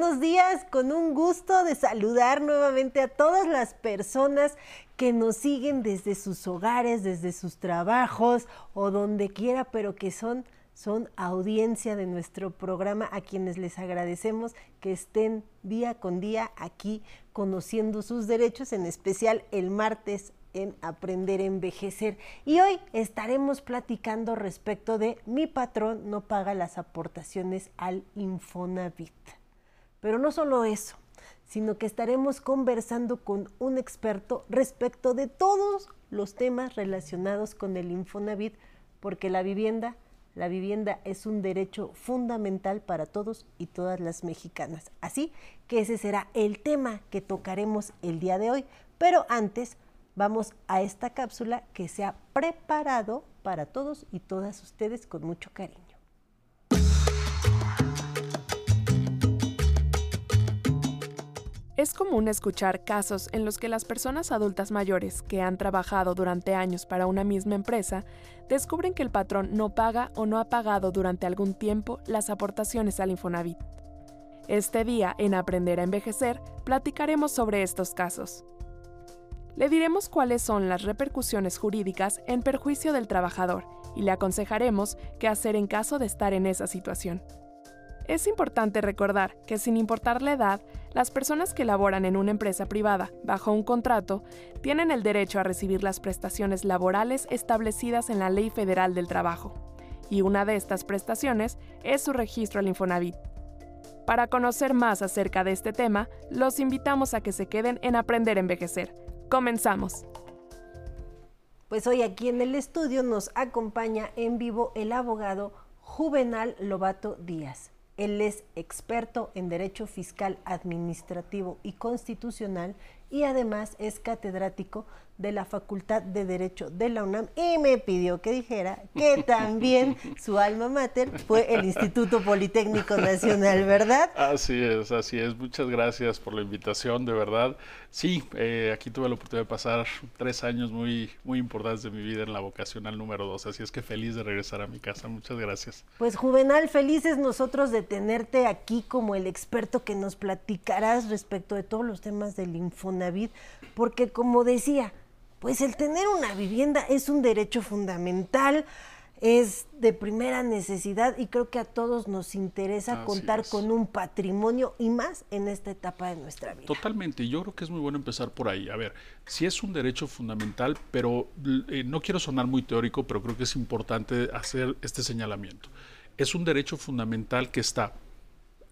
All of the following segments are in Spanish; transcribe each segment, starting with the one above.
Buenos días, con un gusto de saludar nuevamente a todas las personas que nos siguen desde sus hogares, desde sus trabajos o donde quiera, pero que son, son audiencia de nuestro programa, a quienes les agradecemos que estén día con día aquí conociendo sus derechos, en especial el martes en Aprender a Envejecer. Y hoy estaremos platicando respecto de mi patrón no paga las aportaciones al Infonavit. Pero no solo eso, sino que estaremos conversando con un experto respecto de todos los temas relacionados con el Infonavit, porque la vivienda, la vivienda es un derecho fundamental para todos y todas las mexicanas. Así que ese será el tema que tocaremos el día de hoy. Pero antes vamos a esta cápsula que se ha preparado para todos y todas ustedes con mucho cariño. Es común escuchar casos en los que las personas adultas mayores que han trabajado durante años para una misma empresa descubren que el patrón no paga o no ha pagado durante algún tiempo las aportaciones al Infonavit. Este día, en Aprender a Envejecer, platicaremos sobre estos casos. Le diremos cuáles son las repercusiones jurídicas en perjuicio del trabajador y le aconsejaremos qué hacer en caso de estar en esa situación. Es importante recordar que sin importar la edad, las personas que laboran en una empresa privada bajo un contrato tienen el derecho a recibir las prestaciones laborales establecidas en la Ley Federal del Trabajo, y una de estas prestaciones es su registro al Infonavit. Para conocer más acerca de este tema, los invitamos a que se queden en Aprender a Envejecer. Comenzamos. Pues hoy aquí en el estudio nos acompaña en vivo el abogado Juvenal Lobato Díaz. Él es experto en Derecho Fiscal Administrativo y Constitucional y además es catedrático de la Facultad de Derecho de la UNAM y me pidió que dijera que también su alma mater fue el Instituto Politécnico Nacional, ¿verdad? Así es, así es. Muchas gracias por la invitación, de verdad. Sí, eh, aquí tuve la oportunidad de pasar tres años muy, muy importantes de mi vida en la vocacional número dos, así es que feliz de regresar a mi casa. Muchas gracias. Pues Juvenal, felices nosotros de tenerte aquí como el experto que nos platicarás respecto de todos los temas del Infonavit, porque como decía, pues el tener una vivienda es un derecho fundamental, es de primera necesidad y creo que a todos nos interesa contar con un patrimonio y más en esta etapa de nuestra vida. Totalmente, yo creo que es muy bueno empezar por ahí. A ver, sí es un derecho fundamental, pero eh, no quiero sonar muy teórico, pero creo que es importante hacer este señalamiento. Es un derecho fundamental que está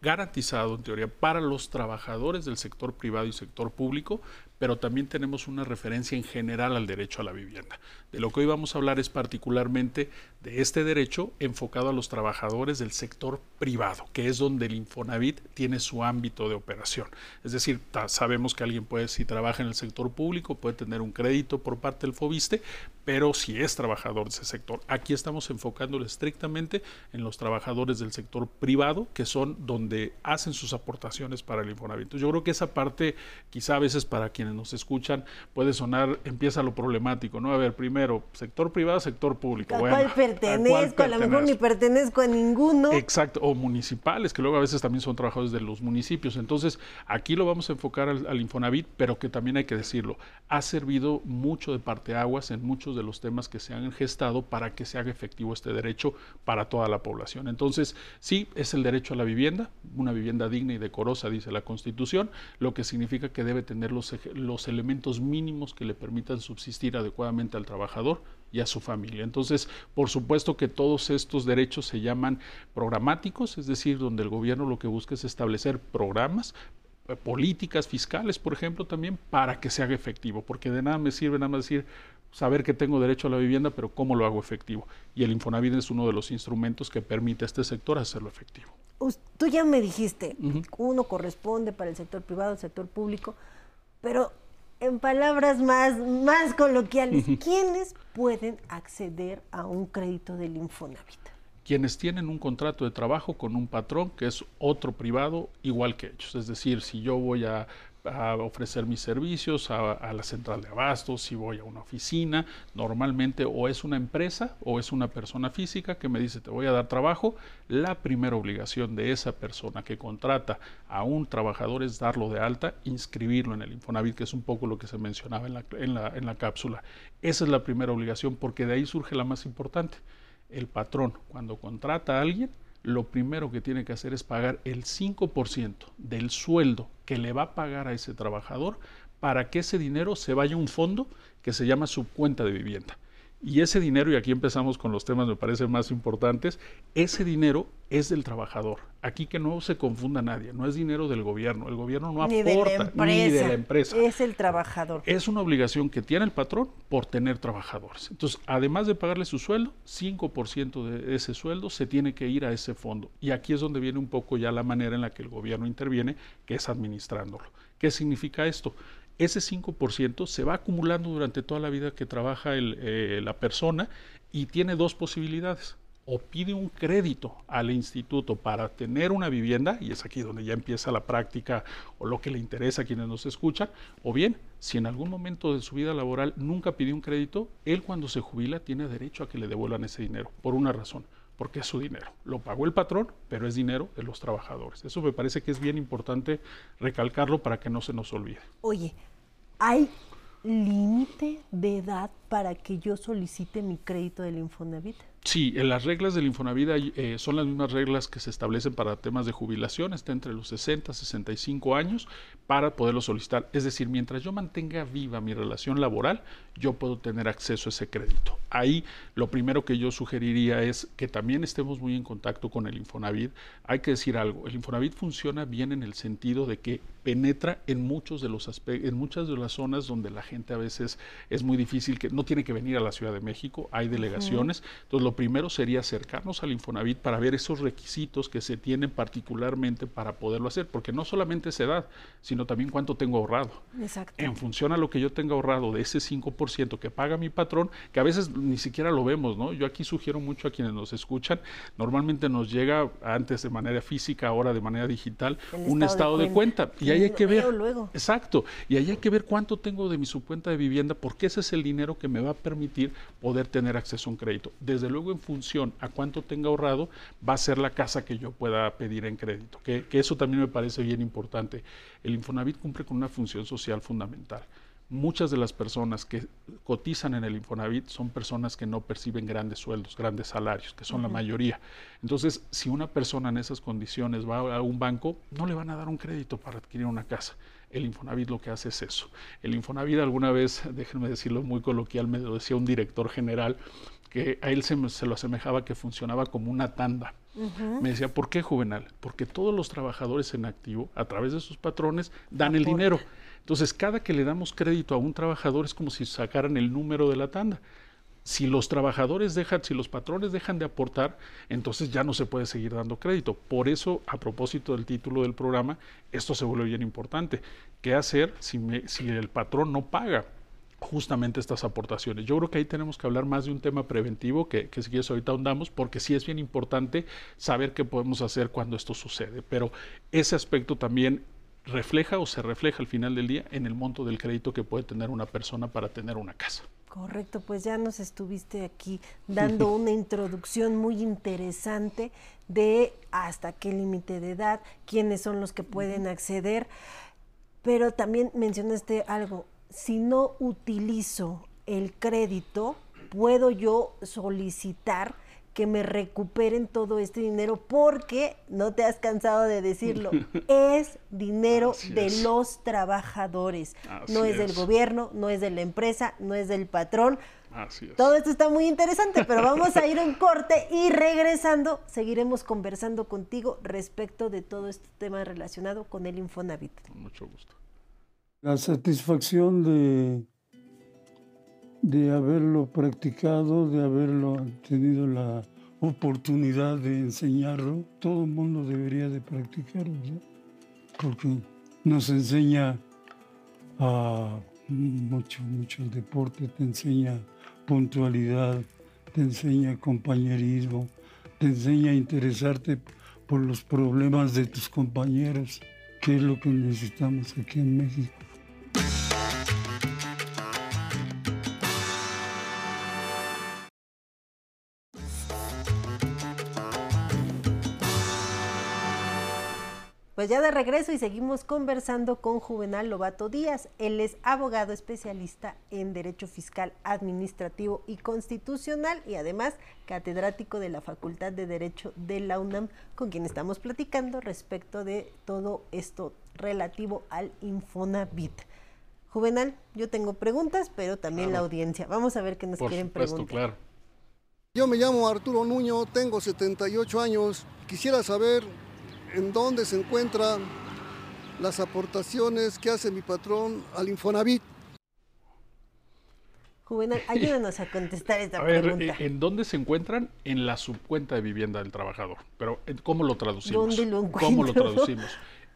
garantizado en teoría para los trabajadores del sector privado y sector público, pero también tenemos una referencia en general al derecho a la vivienda. De lo que hoy vamos a hablar es particularmente de este derecho enfocado a los trabajadores del sector privado, que es donde el Infonavit tiene su ámbito de operación. Es decir, sabemos que alguien puede, si trabaja en el sector público, puede tener un crédito por parte del FOBISTE, pero si es trabajador de ese sector. Aquí estamos enfocándolo estrictamente en los trabajadores del sector privado, que son donde hacen sus aportaciones para el Infonavit. yo creo que esa parte, quizá a veces para quienes nos escuchan, puede sonar, empieza lo problemático, ¿no? A ver, primero, sector privado, sector público. ¿A cuál pertenezco? A, lo mejor ni pertenezco a ninguno. Exacto, o municipales, que luego a veces también son trabajadores de los municipios. Entonces, aquí lo vamos a enfocar al, Infonavit, pero que también hay que decirlo, ha servido mucho de parteaguas en muchos de los temas que se han gestado para que se haga efectivo este derecho para toda la población. Entonces, sí, es el derecho a la vivienda, una vivienda digna y decorosa, dice la Constitución, lo que significa que debe tener los, los elementos mínimos que le permitan subsistir adecuadamente al trabajador y a su familia. Entonces, por supuesto que todos estos derechos se llaman programáticos, es decir, donde el gobierno lo que busca es establecer programas, eh, políticas fiscales, por ejemplo, también para que se haga efectivo, porque de nada me sirve nada más decir saber que tengo derecho a la vivienda, pero cómo lo hago efectivo. Y el Infonavit es uno de los instrumentos que permite a este sector hacerlo efectivo. Tú ya me dijiste, uno corresponde para el sector privado, el sector público, pero en palabras más, más coloquiales, ¿quiénes pueden acceder a un crédito del Infonavit? Quienes tienen un contrato de trabajo con un patrón que es otro privado igual que ellos. Es decir, si yo voy a a ofrecer mis servicios a, la central de abastos, si voy a una oficina, normalmente o es una empresa o es una persona física que me dice te voy a dar trabajo, la primera obligación de esa persona que contrata a un trabajador es darlo de alta, inscribirlo en el Infonavit, que es un poco lo que se mencionaba en la, en la, en la cápsula. Esa es la primera obligación porque de ahí surge la más importante. El patrón, cuando contrata a alguien, lo primero que tiene que hacer es pagar el 5% del sueldo que le va a pagar a ese trabajador para que ese dinero se vaya a un fondo que se llama subcuenta de vivienda. Y ese dinero, y aquí empezamos con los temas me parecen más importantes, ese dinero es del trabajador. Aquí que no se confunda nadie, no es dinero del gobierno, el gobierno no aporta ni de la empresa. Es el trabajador. Es una obligación que tiene el patrón por tener trabajadores. Entonces, además de pagarle su sueldo, 5% de ese sueldo se tiene que ir a ese fondo. Y aquí es donde viene un poco ya la manera en la que el gobierno interviene, que es administrándolo. ¿Qué significa esto? Ese 5% se va acumulando durante toda la vida que trabaja eh, la persona y tiene dos posibilidades. O pide un crédito al instituto para tener una vivienda, y es aquí donde ya empieza la práctica o lo que le interesa a quienes nos escuchan, o bien, si en algún momento de su vida laboral nunca pidió un crédito, él cuando se jubila tiene derecho a que le devuelvan ese dinero, por una razón, porque es su dinero. Lo pagó el patrón, pero es dinero de los trabajadores. Eso me parece que es bien importante recalcarlo para que no se nos olvide. Oye, ¿hay límite de edad para que yo solicite mi crédito del Infonavit? Sí, en las reglas del Infonavit eh, son las mismas reglas que se establecen para temas de jubilación, está entre los 60 y 65 años para poderlo solicitar. Es decir, mientras yo mantenga viva mi relación laboral, yo puedo tener acceso a ese crédito. Ahí lo primero que yo sugeriría es que también estemos muy en contacto con el Infonavit. Hay que decir algo, el Infonavit funciona bien en el sentido de que penetra en muchos de los en muchas de las zonas donde la gente a veces es muy difícil que no tiene que venir a la Ciudad de México, hay delegaciones. Entonces, lo primero sería acercarnos al Infonavit para ver esos requisitos que se tienen particularmente para poderlo hacer, porque no solamente es edad, sino también cuánto tengo ahorrado. Exacto. En función a lo que yo tenga ahorrado de ese 5% que paga mi patrón, que a veces ni siquiera lo vemos, ¿no? Yo aquí sugiero mucho a quienes nos escuchan, normalmente nos llega antes de manera física, ahora de manera digital, un estado, de, cuenta. Y ahí hay que ver. Luego. Exacto. Y ahí hay que ver cuánto tengo de mi subcuenta de vivienda, porque ese es el dinero que me va a permitir poder tener acceso a un crédito. Desde luego, en función a cuánto tenga ahorrado, va a ser la casa que yo pueda pedir en crédito. Que, que eso también me parece bien importante. El Infonavit cumple con una función social fundamental. Muchas de las personas que cotizan en el Infonavit son personas que no perciben grandes sueldos, grandes salarios, que son la mayoría. Entonces, si una persona en esas condiciones va a un banco, no le van a dar un crédito para adquirir una casa. El Infonavit lo que hace es eso. El Infonavit alguna vez, déjenme decirlo muy coloquial, me lo decía un director general, que a él se, lo asemejaba que funcionaba como una tanda. Me decía, ¿por qué juvenal? Porque todos los trabajadores en activo, a través de sus patrones, dan el dinero. Entonces, cada que le damos crédito a un trabajador es como si sacaran el número de la tanda. Si los trabajadores dejan, si los patrones dejan de aportar, entonces ya no se puede seguir dando crédito. Por eso, a propósito del título del programa, esto se vuelve bien importante. ¿Qué hacer si, si el patrón no paga? justamente estas aportaciones. Yo creo que ahí tenemos que hablar más de un tema preventivo que, que si quieres ahorita ahondamos, porque sí es bien importante saber qué podemos hacer cuando esto sucede. Pero ese aspecto también refleja o se refleja al final del día en el monto del crédito que puede tener una persona para tener una casa. Correcto, pues ya nos estuviste aquí dando una introducción muy interesante de hasta qué límite de edad, quiénes son los que pueden acceder, pero también mencionaste algo, si no utilizo el crédito, puedo yo solicitar que me recuperen todo este dinero porque, no te has cansado de decirlo, es dinero de los trabajadores. no es, del gobierno, no es de la empresa, no es del patrón. Todo esto está muy interesante, pero vamos a ir en corte y regresando seguiremos conversando contigo respecto de todo este tema relacionado con el Infonavit. Con mucho gusto la satisfacción de, de haberlo practicado, de haberlo tenido la oportunidad de enseñarlo, todo el mundo debería de practicarlo, porque nos enseña a mucho, mucho el deporte, te enseña puntualidad, te enseña compañerismo, te enseña a interesarte por los problemas de tus compañeros que es lo que necesitamos aquí en México. Pues ya de regreso y seguimos conversando con Juvenal Lobato Díaz. Él es abogado especialista en Derecho Fiscal Administrativo y Constitucional y además catedrático de la Facultad de Derecho de la UNAM, con quien estamos platicando respecto de todo esto relativo al Infonavit. Juvenal, yo tengo preguntas, pero también la audiencia. Vamos a ver qué nos Por quieren supuesto, preguntar. claro. Yo me llamo Arturo Nuño, tengo 78 años. Quisiera saber en dónde se encuentran las aportaciones que hace mi patrón al Infonavit. Juvenal, ayúdanos a contestar esta A ver, pregunta. ¿en dónde se encuentran? En la subcuenta de vivienda del trabajador. Pero, eh, ¿cómo lo traducimos? ¿Dónde lo ¿Cómo lo traducimos?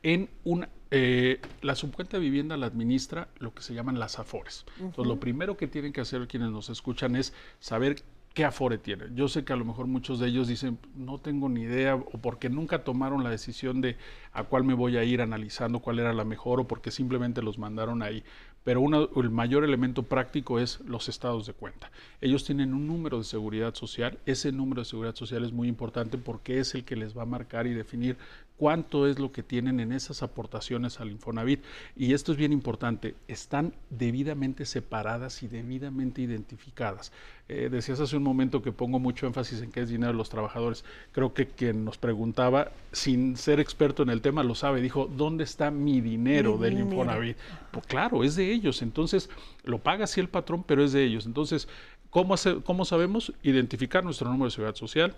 En una, eh, la subcuenta de vivienda la administra lo que se llaman las AFORES. Entonces, lo primero que tienen que hacer quienes nos escuchan es saber qué Afore tienen. Yo sé que a lo mejor muchos de ellos dicen, no tengo ni idea, o porque nunca tomaron la decisión de a cuál me voy a ir analizando cuál era la mejor, o porque simplemente los mandaron ahí. Pero el mayor elemento práctico es los estados de cuenta. Ellos tienen un número de seguridad social. Ese número de seguridad social es muy importante porque es el que les va a marcar y definir cuánto es lo que tienen en esas aportaciones al Infonavit. Y esto es bien importante, están debidamente separadas y debidamente identificadas. Eh, decías hace un momento que pongo mucho énfasis en que es dinero de los trabajadores. Creo que quien nos preguntaba, sin ser experto en el tema, lo sabe. Dijo, ¿dónde está mi dinero Mi del dinero. Infonavit? Pues claro, es de ellos. Entonces, lo paga sí el patrón, pero es de ellos. Entonces, ¿cómo, hace- cómo sabemos? Identificar nuestro número de seguridad social,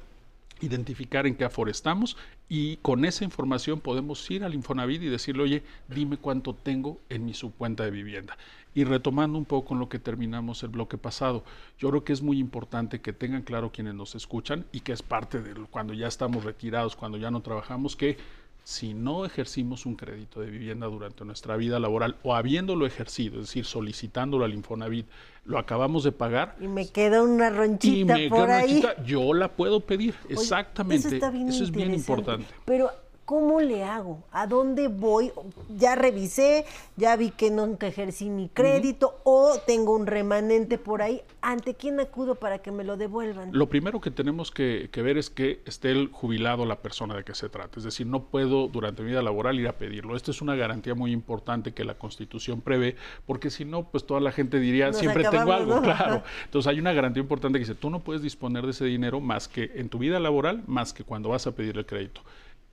identificar en qué aforestamos y con esa información podemos ir al Infonavit y decirle, oye, dime cuánto tengo en mi subcuenta de vivienda. Y retomando un poco con lo que terminamos el bloque pasado, yo creo que es muy importante que tengan claro quienes nos escuchan y que es parte de cuando ya estamos retirados, cuando ya no trabajamos, que si no ejercimos un crédito de vivienda durante nuestra vida laboral o habiéndolo ejercido, es decir, solicitándolo al Infonavit, lo acabamos de pagar, Y me queda una y ronchita me por queda una ahí. chita, yo la puedo pedir. Oye, Exactamente. Eso, está bien es bien importante. Pero, ¿cómo le hago? ¿A dónde voy? Ya revisé, ya vi que nunca ejercí mi crédito o tengo un remanente por ahí. ¿Ante quién acudo para que me lo devuelvan? Lo primero que tenemos que, que ver es que esté el jubilado la persona de que se trata. Es decir, no puedo durante mi vida laboral ir a pedirlo. Esta es una garantía muy importante que la Constitución prevé, porque si no, pues toda la gente diría, Nos siempre tengo algo, ¿no? claro. Entonces hay una garantía importante que dice, tú no puedes disponer de ese dinero más que en tu vida laboral, más que cuando vas a pedir el crédito.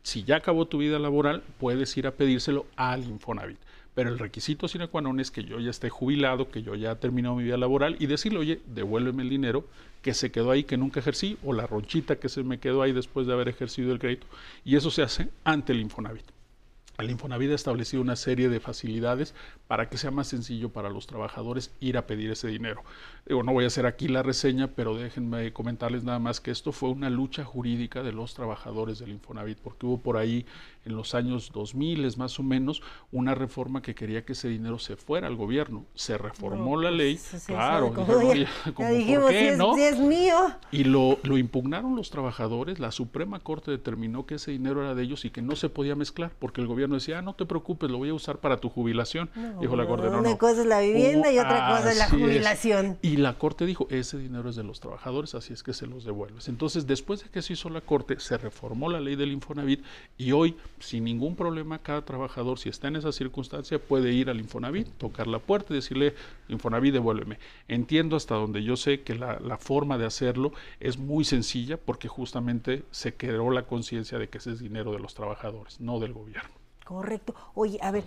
Si ya acabó tu vida laboral, puedes ir a pedírselo al Infonavit. Pero el requisito sine qua non es que yo ya esté jubilado, que yo ya he terminado mi vida laboral y decirle, oye, devuélveme el dinero que se quedó ahí, que nunca ejercí, o la ronchita que se me quedó ahí después de haber ejercido el crédito. Y eso se hace ante el Infonavit. El Infonavit ha establecido una serie de facilidades para que sea más sencillo para los trabajadores ir a pedir ese dinero. Digo, no voy a hacer aquí la reseña, pero déjenme comentarles nada más que esto fue una lucha jurídica de los trabajadores del Infonavit, porque hubo por ahí en los años 2000 más o menos una reforma que quería que ese dinero se fuera al gobierno. Se reformó No, la pues, ley, sí, claro, como dijeron, ya- "Oye, ya ¿cómo por dijimos, qué, si es, no?". si es mío. Y lo, lo impugnaron los trabajadores, la Suprema Corte determinó que ese dinero era de ellos y que no se podía mezclar, porque el gobierno decía, ah, no te preocupes, lo voy a usar para tu jubilación. Dijo la Corte, no, una no. cosa es la vivienda y Oh, otra cosa es la jubilación. Y la Corte dijo, ese dinero es de los trabajadores, así es que se los devuelves. Entonces, después de que se hizo la Corte, se reformó la ley del Infonavit y hoy, sin ningún problema, cada trabajador, si está en esa circunstancia, puede ir al Infonavit, tocar la puerta y decirle, Infonavit, devuélveme. Entiendo hasta donde yo sé que la, la forma de hacerlo es muy sencilla porque justamente se creó la conciencia de que ese es dinero de los trabajadores, no del gobierno. Correcto. Oye, a ver,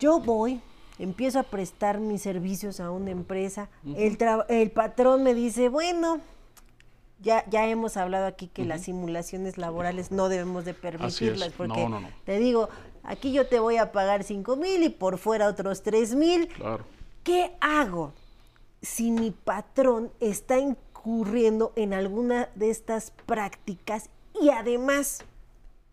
yo voy, empiezo a prestar mis servicios a una empresa, el, el patrón me dice, bueno, ya, ya hemos hablado aquí que las simulaciones laborales no debemos de permitirlas, porque no, no. te digo, aquí yo te voy a pagar cinco mil y por fuera otros tres mil. Claro. ¿Qué hago si mi patrón está incurriendo en alguna de estas prácticas y además,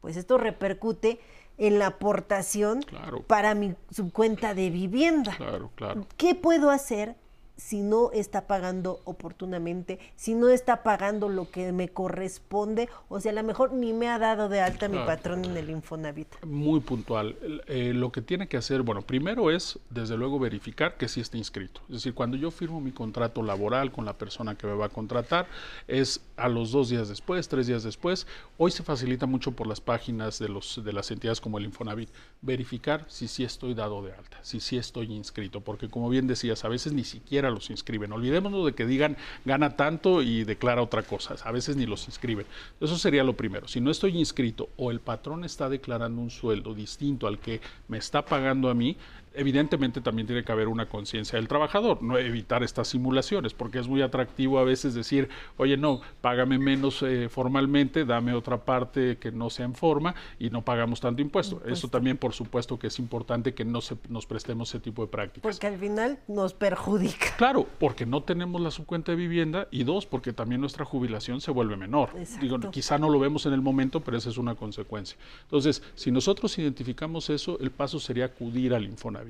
pues esto repercute en la aportación Claro. para mi subcuenta de vivienda? Claro, claro. ¿Qué puedo hacer si no está pagando oportunamente, si no está pagando lo que me corresponde, o sea, a lo mejor ni me ha dado de alta mi patrón en el Infonavit. Muy puntual. Eh, lo que tiene que hacer, bueno, primero es, desde luego, verificar que sí está inscrito. Es decir, cuando yo firmo mi contrato laboral con la persona que me va a contratar, es a los dos días después, tres días después. Hoy se facilita mucho por las páginas de, los, de las entidades como el Infonavit, verificar si sí estoy dado de alta, si sí estoy inscrito, porque como bien decías, a veces ni siquiera los inscriben. Olvidémonos de que digan gana tanto y declara otra cosa. A veces ni los inscriben. Eso sería lo primero. Si no estoy inscrito o el patrón está declarando un sueldo distinto al que me está pagando a mí, evidentemente también tiene que haber una conciencia del trabajador, no evitar estas simulaciones, porque es muy atractivo a veces decir, oye, no, págame menos eh, formalmente, dame otra parte que no sea en forma y no pagamos tanto impuesto. Eso también, por supuesto, que es importante que no se, nos prestemos ese tipo de prácticas. Porque al final nos perjudica. Claro, porque no tenemos la subcuenta de vivienda y dos, porque también nuestra jubilación se vuelve menor. Digo, quizá no lo vemos en el momento, pero esa es una consecuencia. Entonces, si nosotros identificamos eso, el paso sería acudir al Infonavit.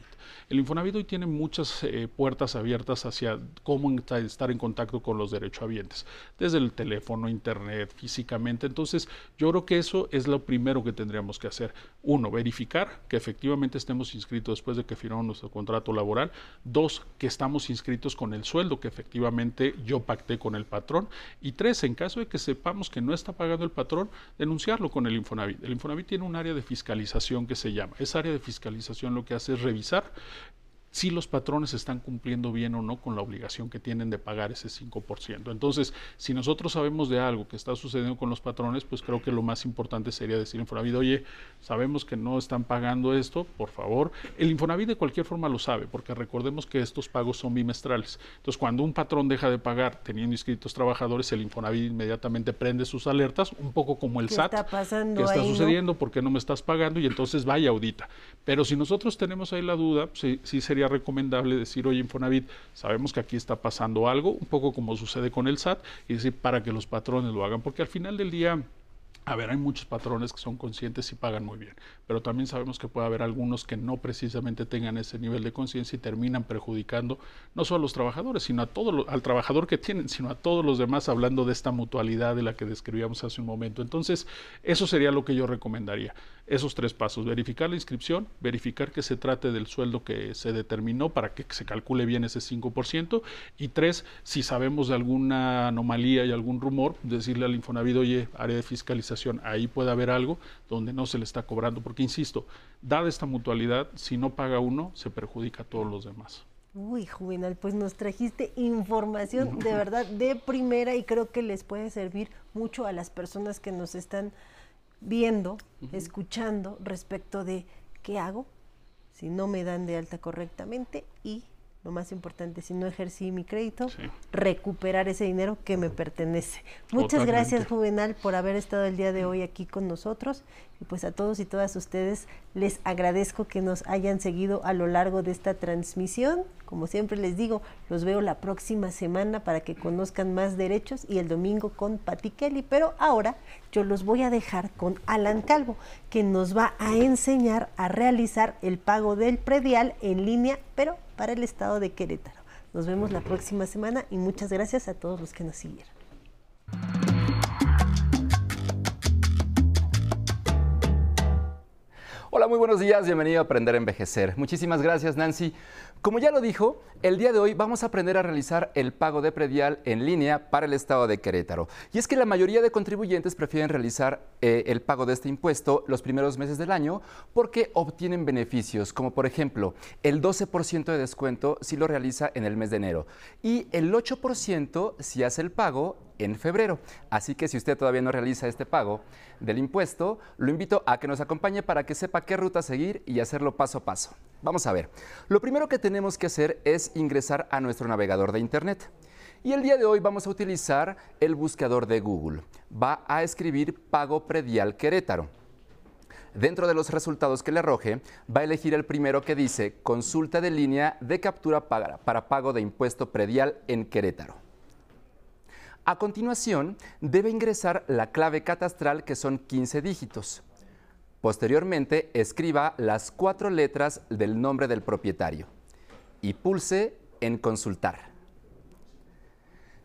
El Infonavit hoy tiene muchas eh, puertas abiertas hacia cómo estar en contacto con los derechohabientes, desde el teléfono, internet, físicamente. Entonces, yo creo que eso es lo primero que tendríamos que hacer. Uno, verificar que efectivamente estemos inscritos después de que firmamos nuestro contrato laboral. Dos, que estamos inscritos con el sueldo que efectivamente yo pacté con el patrón. Y tres, en caso de que sepamos que no está pagando el patrón, denunciarlo con el Infonavit. El Infonavit tiene un área de fiscalización que se llama. Esa área de fiscalización lo que hace es revisar Sarr si los patrones están cumpliendo bien o no con la obligación que tienen de pagar ese 5%. Entonces, si nosotros sabemos de algo que está sucediendo con los patrones, pues creo que lo más importante sería decir Infonavit, oye, sabemos que no están pagando esto, por favor. El Infonavit de cualquier forma lo sabe, porque recordemos que estos pagos son bimestrales. Entonces, cuando un patrón deja de pagar teniendo inscritos trabajadores, el Infonavit inmediatamente prende sus alertas, un poco como el SAT. Está pasando ¿Qué está sucediendo? ¿Por qué no me estás pagando? Y entonces vaya audita. Pero si nosotros tenemos ahí la duda, sí, sí sería recomendable decir, oye, Infonavit, sabemos que aquí está pasando algo, un poco como sucede con el SAT, y decir, para que los patrones lo hagan, porque al final del día a ver, hay muchos patrones que son conscientes y pagan muy bien, pero también sabemos que puede haber algunos que no precisamente tengan ese nivel de conciencia y terminan perjudicando no solo a los trabajadores, sino a todo al trabajador que tienen, sino a todos los demás, hablando de esta mutualidad de la que describíamos hace un momento. Entonces, eso sería lo que yo recomendaría. Esos tres pasos, verificar la inscripción, verificar que se trate del sueldo que se determinó para que se calcule bien ese 5%, y tres, si sabemos de alguna anomalía y algún rumor, decirle al Infonavit, oye, área de fiscalización, ahí puede haber algo donde no se le está cobrando, porque insisto, dada esta mutualidad, si no paga uno, se perjudica a todos los demás. Uy, Juvenal, pues nos trajiste información de verdad de primera y creo que les puede servir mucho a las personas que nos están viendo, escuchando respecto de qué hago si no me dan de alta correctamente y lo más importante, si no ejercí mi crédito, recuperar ese dinero que me pertenece. Muchas gracias, Juvenal, por haber estado el día de hoy aquí con nosotros. Y pues a todos y todas ustedes les agradezco que nos hayan seguido a lo largo de esta transmisión. Como siempre les digo, los veo la próxima semana para que conozcan más derechos y el domingo con Pati Kelly. Pero ahora yo los voy a dejar con Alan Calvo, que nos va a enseñar a realizar el pago del predial en línea, pero para el estado de Querétaro. Nos vemos la próxima semana y muchas gracias a todos los que nos siguieron. Hola, muy buenos días, bienvenido a Aprender a Envejecer. Muchísimas gracias, Nancy. Como ya lo dijo, el día de hoy vamos a aprender a realizar el pago de predial en línea para el estado de Querétaro. Y es que la mayoría de contribuyentes prefieren realizar eh, el pago de este impuesto los primeros meses del año porque obtienen beneficios, como por ejemplo el 12% de descuento si lo realiza en el mes de enero y el 8% si hace el pago en febrero. Así que si usted todavía no realiza este pago del impuesto, lo invito a que nos acompañe para que sepa qué ruta seguir y hacerlo paso a paso. Vamos a ver. Lo primero que tenemos que hacer es ingresar a nuestro navegador de Internet. Y el día de hoy vamos a utilizar el buscador de Google. Va a escribir Pago Predial Querétaro. Dentro de los resultados que le arroje, va a elegir el primero que dice Consulta de línea de captura para, para pago de impuesto predial en Querétaro. A continuación, debe ingresar la clave catastral que son 15 dígitos. Posteriormente, escriba las cuatro letras del nombre del propietario y pulse en consultar.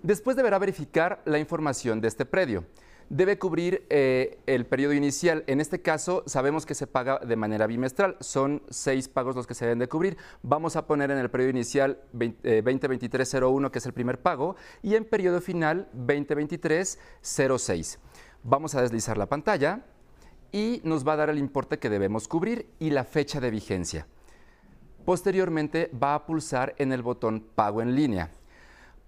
Después deberá verificar la información de este predio. Debe cubrir eh, el periodo inicial. En este caso, sabemos que se paga de manera bimestral. Son seis pagos los que se deben de cubrir. Vamos a poner en el periodo inicial 2023-01, que es el primer pago, y en periodo final 2023-06. Vamos a deslizar la pantalla y nos va a dar el importe que debemos cubrir y la fecha de vigencia. Posteriormente va a pulsar en el botón Pago en línea.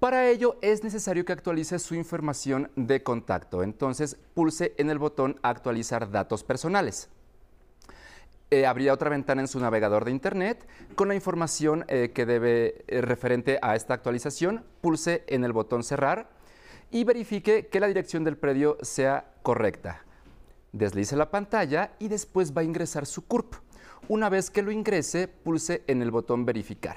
Para ello es necesario que actualice su información de contacto. Entonces pulse en el botón Actualizar datos personales. Eh, habría otra ventana en su navegador de Internet con la información eh, que debe eh, referente a esta actualización. Pulse en el botón Cerrar y verifique que la dirección del predio sea correcta. Deslice la pantalla y después va a ingresar su CURP. Una vez que lo ingrese, pulse en el botón verificar.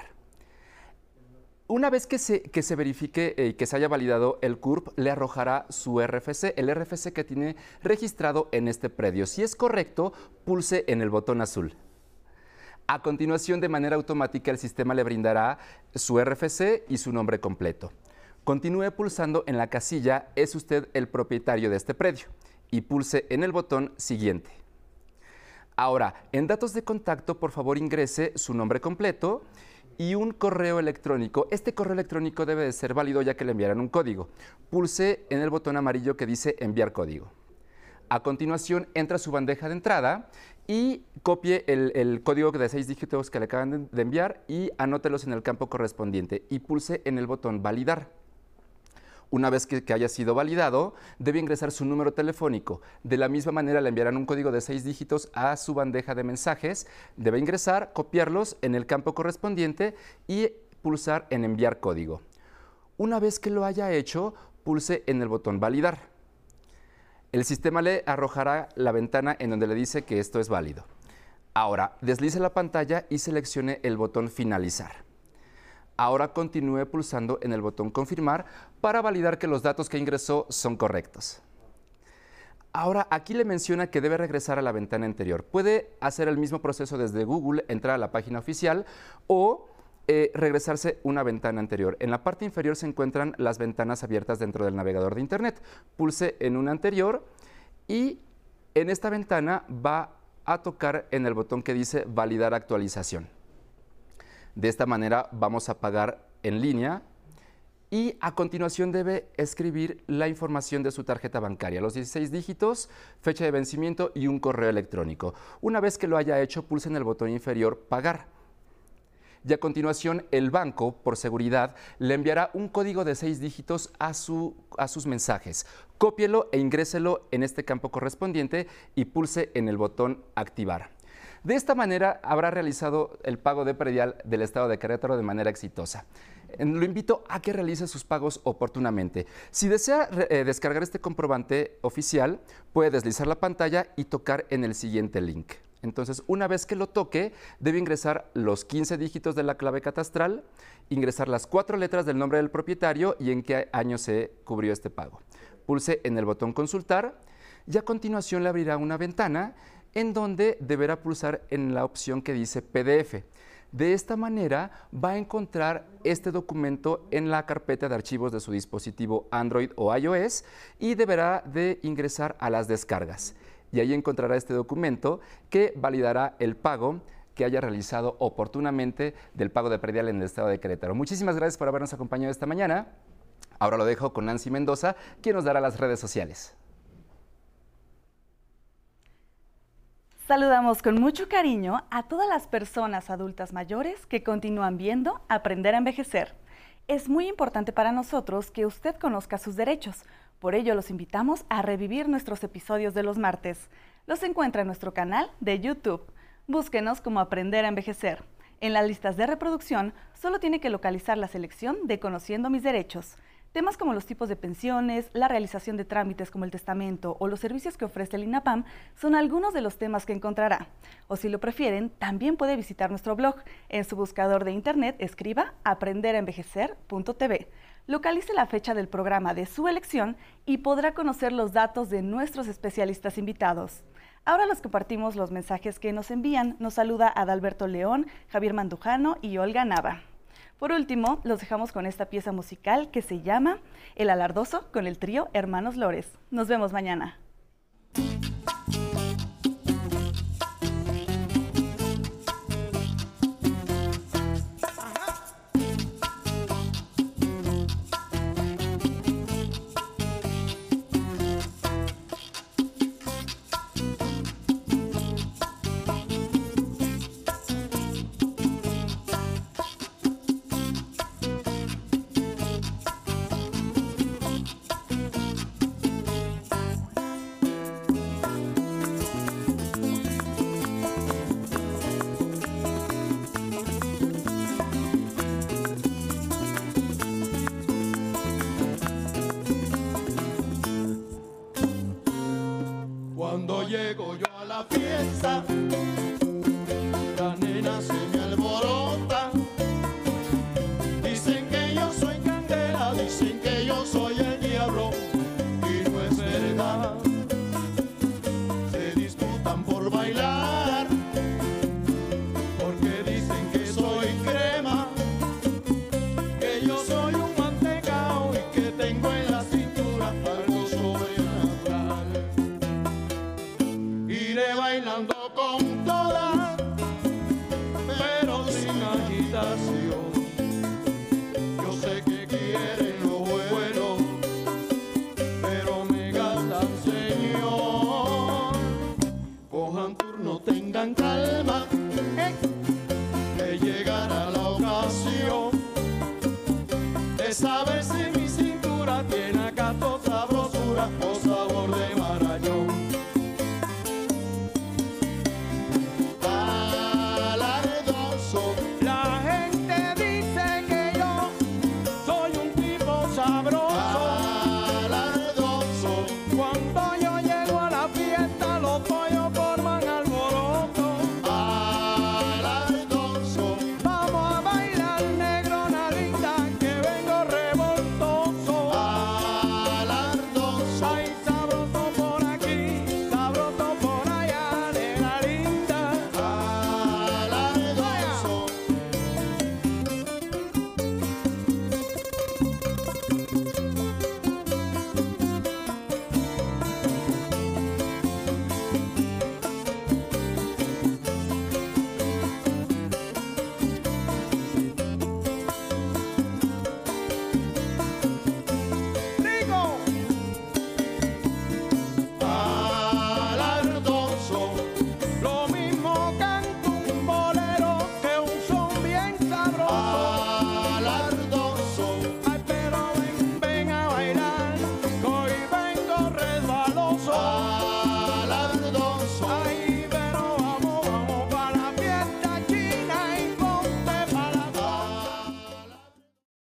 Una vez que se, que se verifique y que se haya validado el CURP, le arrojará su RFC, el RFC que tiene registrado en este predio. Si es correcto, pulse en el botón azul. A continuación, de manera automática, el sistema le brindará su RFC y su nombre completo. Continúe pulsando en la casilla ¿Es usted el propietario de este predio? Y pulse en el botón Siguiente. Ahora, en datos de contacto, por favor ingrese su nombre completo y un correo electrónico. Este correo electrónico debe de ser válido ya que le enviarán un código. Pulse en el botón amarillo que dice enviar código. A continuación, entra a su bandeja de entrada y copie el, código de seis dígitos que le acaban de enviar y anótelos en el campo correspondiente y pulse en el botón validar. Una vez que, haya sido validado, debe ingresar su número telefónico. De la misma manera le enviarán un código de seis dígitos a su bandeja de mensajes. Debe ingresar, copiarlos en el campo correspondiente y pulsar en enviar código. Una vez que lo haya hecho, pulse en el botón validar. El sistema le arrojará la ventana en donde le dice que esto es válido. Ahora, deslice la pantalla y seleccione el botón finalizar. Ahora continúe pulsando en el botón confirmar para validar que los datos que ingresó son correctos. Ahora aquí le menciona que debe regresar a la ventana anterior. Puede hacer el mismo proceso desde Google, entrar a la página oficial o eh, regresarse una ventana anterior. En la parte inferior se encuentran las ventanas abiertas dentro del navegador de Internet. Pulse en una anterior y en esta ventana va a tocar en el botón que dice validar actualización. De esta manera vamos a pagar en línea y a continuación debe escribir la información de su tarjeta bancaria, los 16 dígitos, fecha de vencimiento y un correo electrónico. Una vez que lo haya hecho, pulse en el botón inferior Pagar. Y a continuación, el banco, por seguridad, le enviará un código de seis dígitos a, su, a sus mensajes. Cópielo e ingréselo en este campo correspondiente y pulse en el botón Activar. De esta manera habrá realizado el pago de predial del Estado de Querétaro de manera exitosa. Lo invito a que realice sus pagos oportunamente. Si desea eh, descargar este comprobante oficial, puede deslizar la pantalla y tocar en el siguiente link. Entonces, una vez que lo toque, debe ingresar los 15 dígitos de la clave catastral, ingresar las cuatro letras del nombre del propietario y en qué año se cubrió este pago. Pulse en el botón consultar y a continuación le abrirá una ventana en donde deberá pulsar en la opción que dice PDF. De esta manera va a encontrar este documento en la carpeta de archivos de su dispositivo Android o iOS y deberá de ingresar a las descargas. Y ahí encontrará este documento que validará el pago que haya realizado oportunamente del pago de predial en el estado de Querétaro. Muchísimas gracias por habernos acompañado esta mañana. Ahora lo dejo con Nancy Mendoza, quien nos dará las redes sociales. Saludamos con mucho cariño a todas las personas adultas mayores que continúan viendo Aprender a Envejecer. Es muy importante para nosotros que usted conozca sus derechos. Por ello los invitamos a revivir nuestros episodios de los martes. Los encuentra en nuestro canal de YouTube. Búsquenos como Aprender a Envejecer. En las listas de reproducción solo tiene que localizar la selección de Conociendo mis derechos. Temas como los tipos de pensiones, la realización de trámites como el testamento o los servicios que ofrece el INAPAM son algunos de los temas que encontrará. O si lo prefieren, también puede visitar nuestro blog. En su buscador de internet escriba aprenderenvejecer.tv. Localice la fecha del programa de su elección y podrá conocer los datos de nuestros especialistas invitados. Ahora los compartimos los mensajes que nos envían. Nos saluda Adalberto León, Javier Mandujano y Olga Nava. Por último, los dejamos con esta pieza musical que se llama El Alardoso con el trío Hermanos Lores. Nos vemos mañana.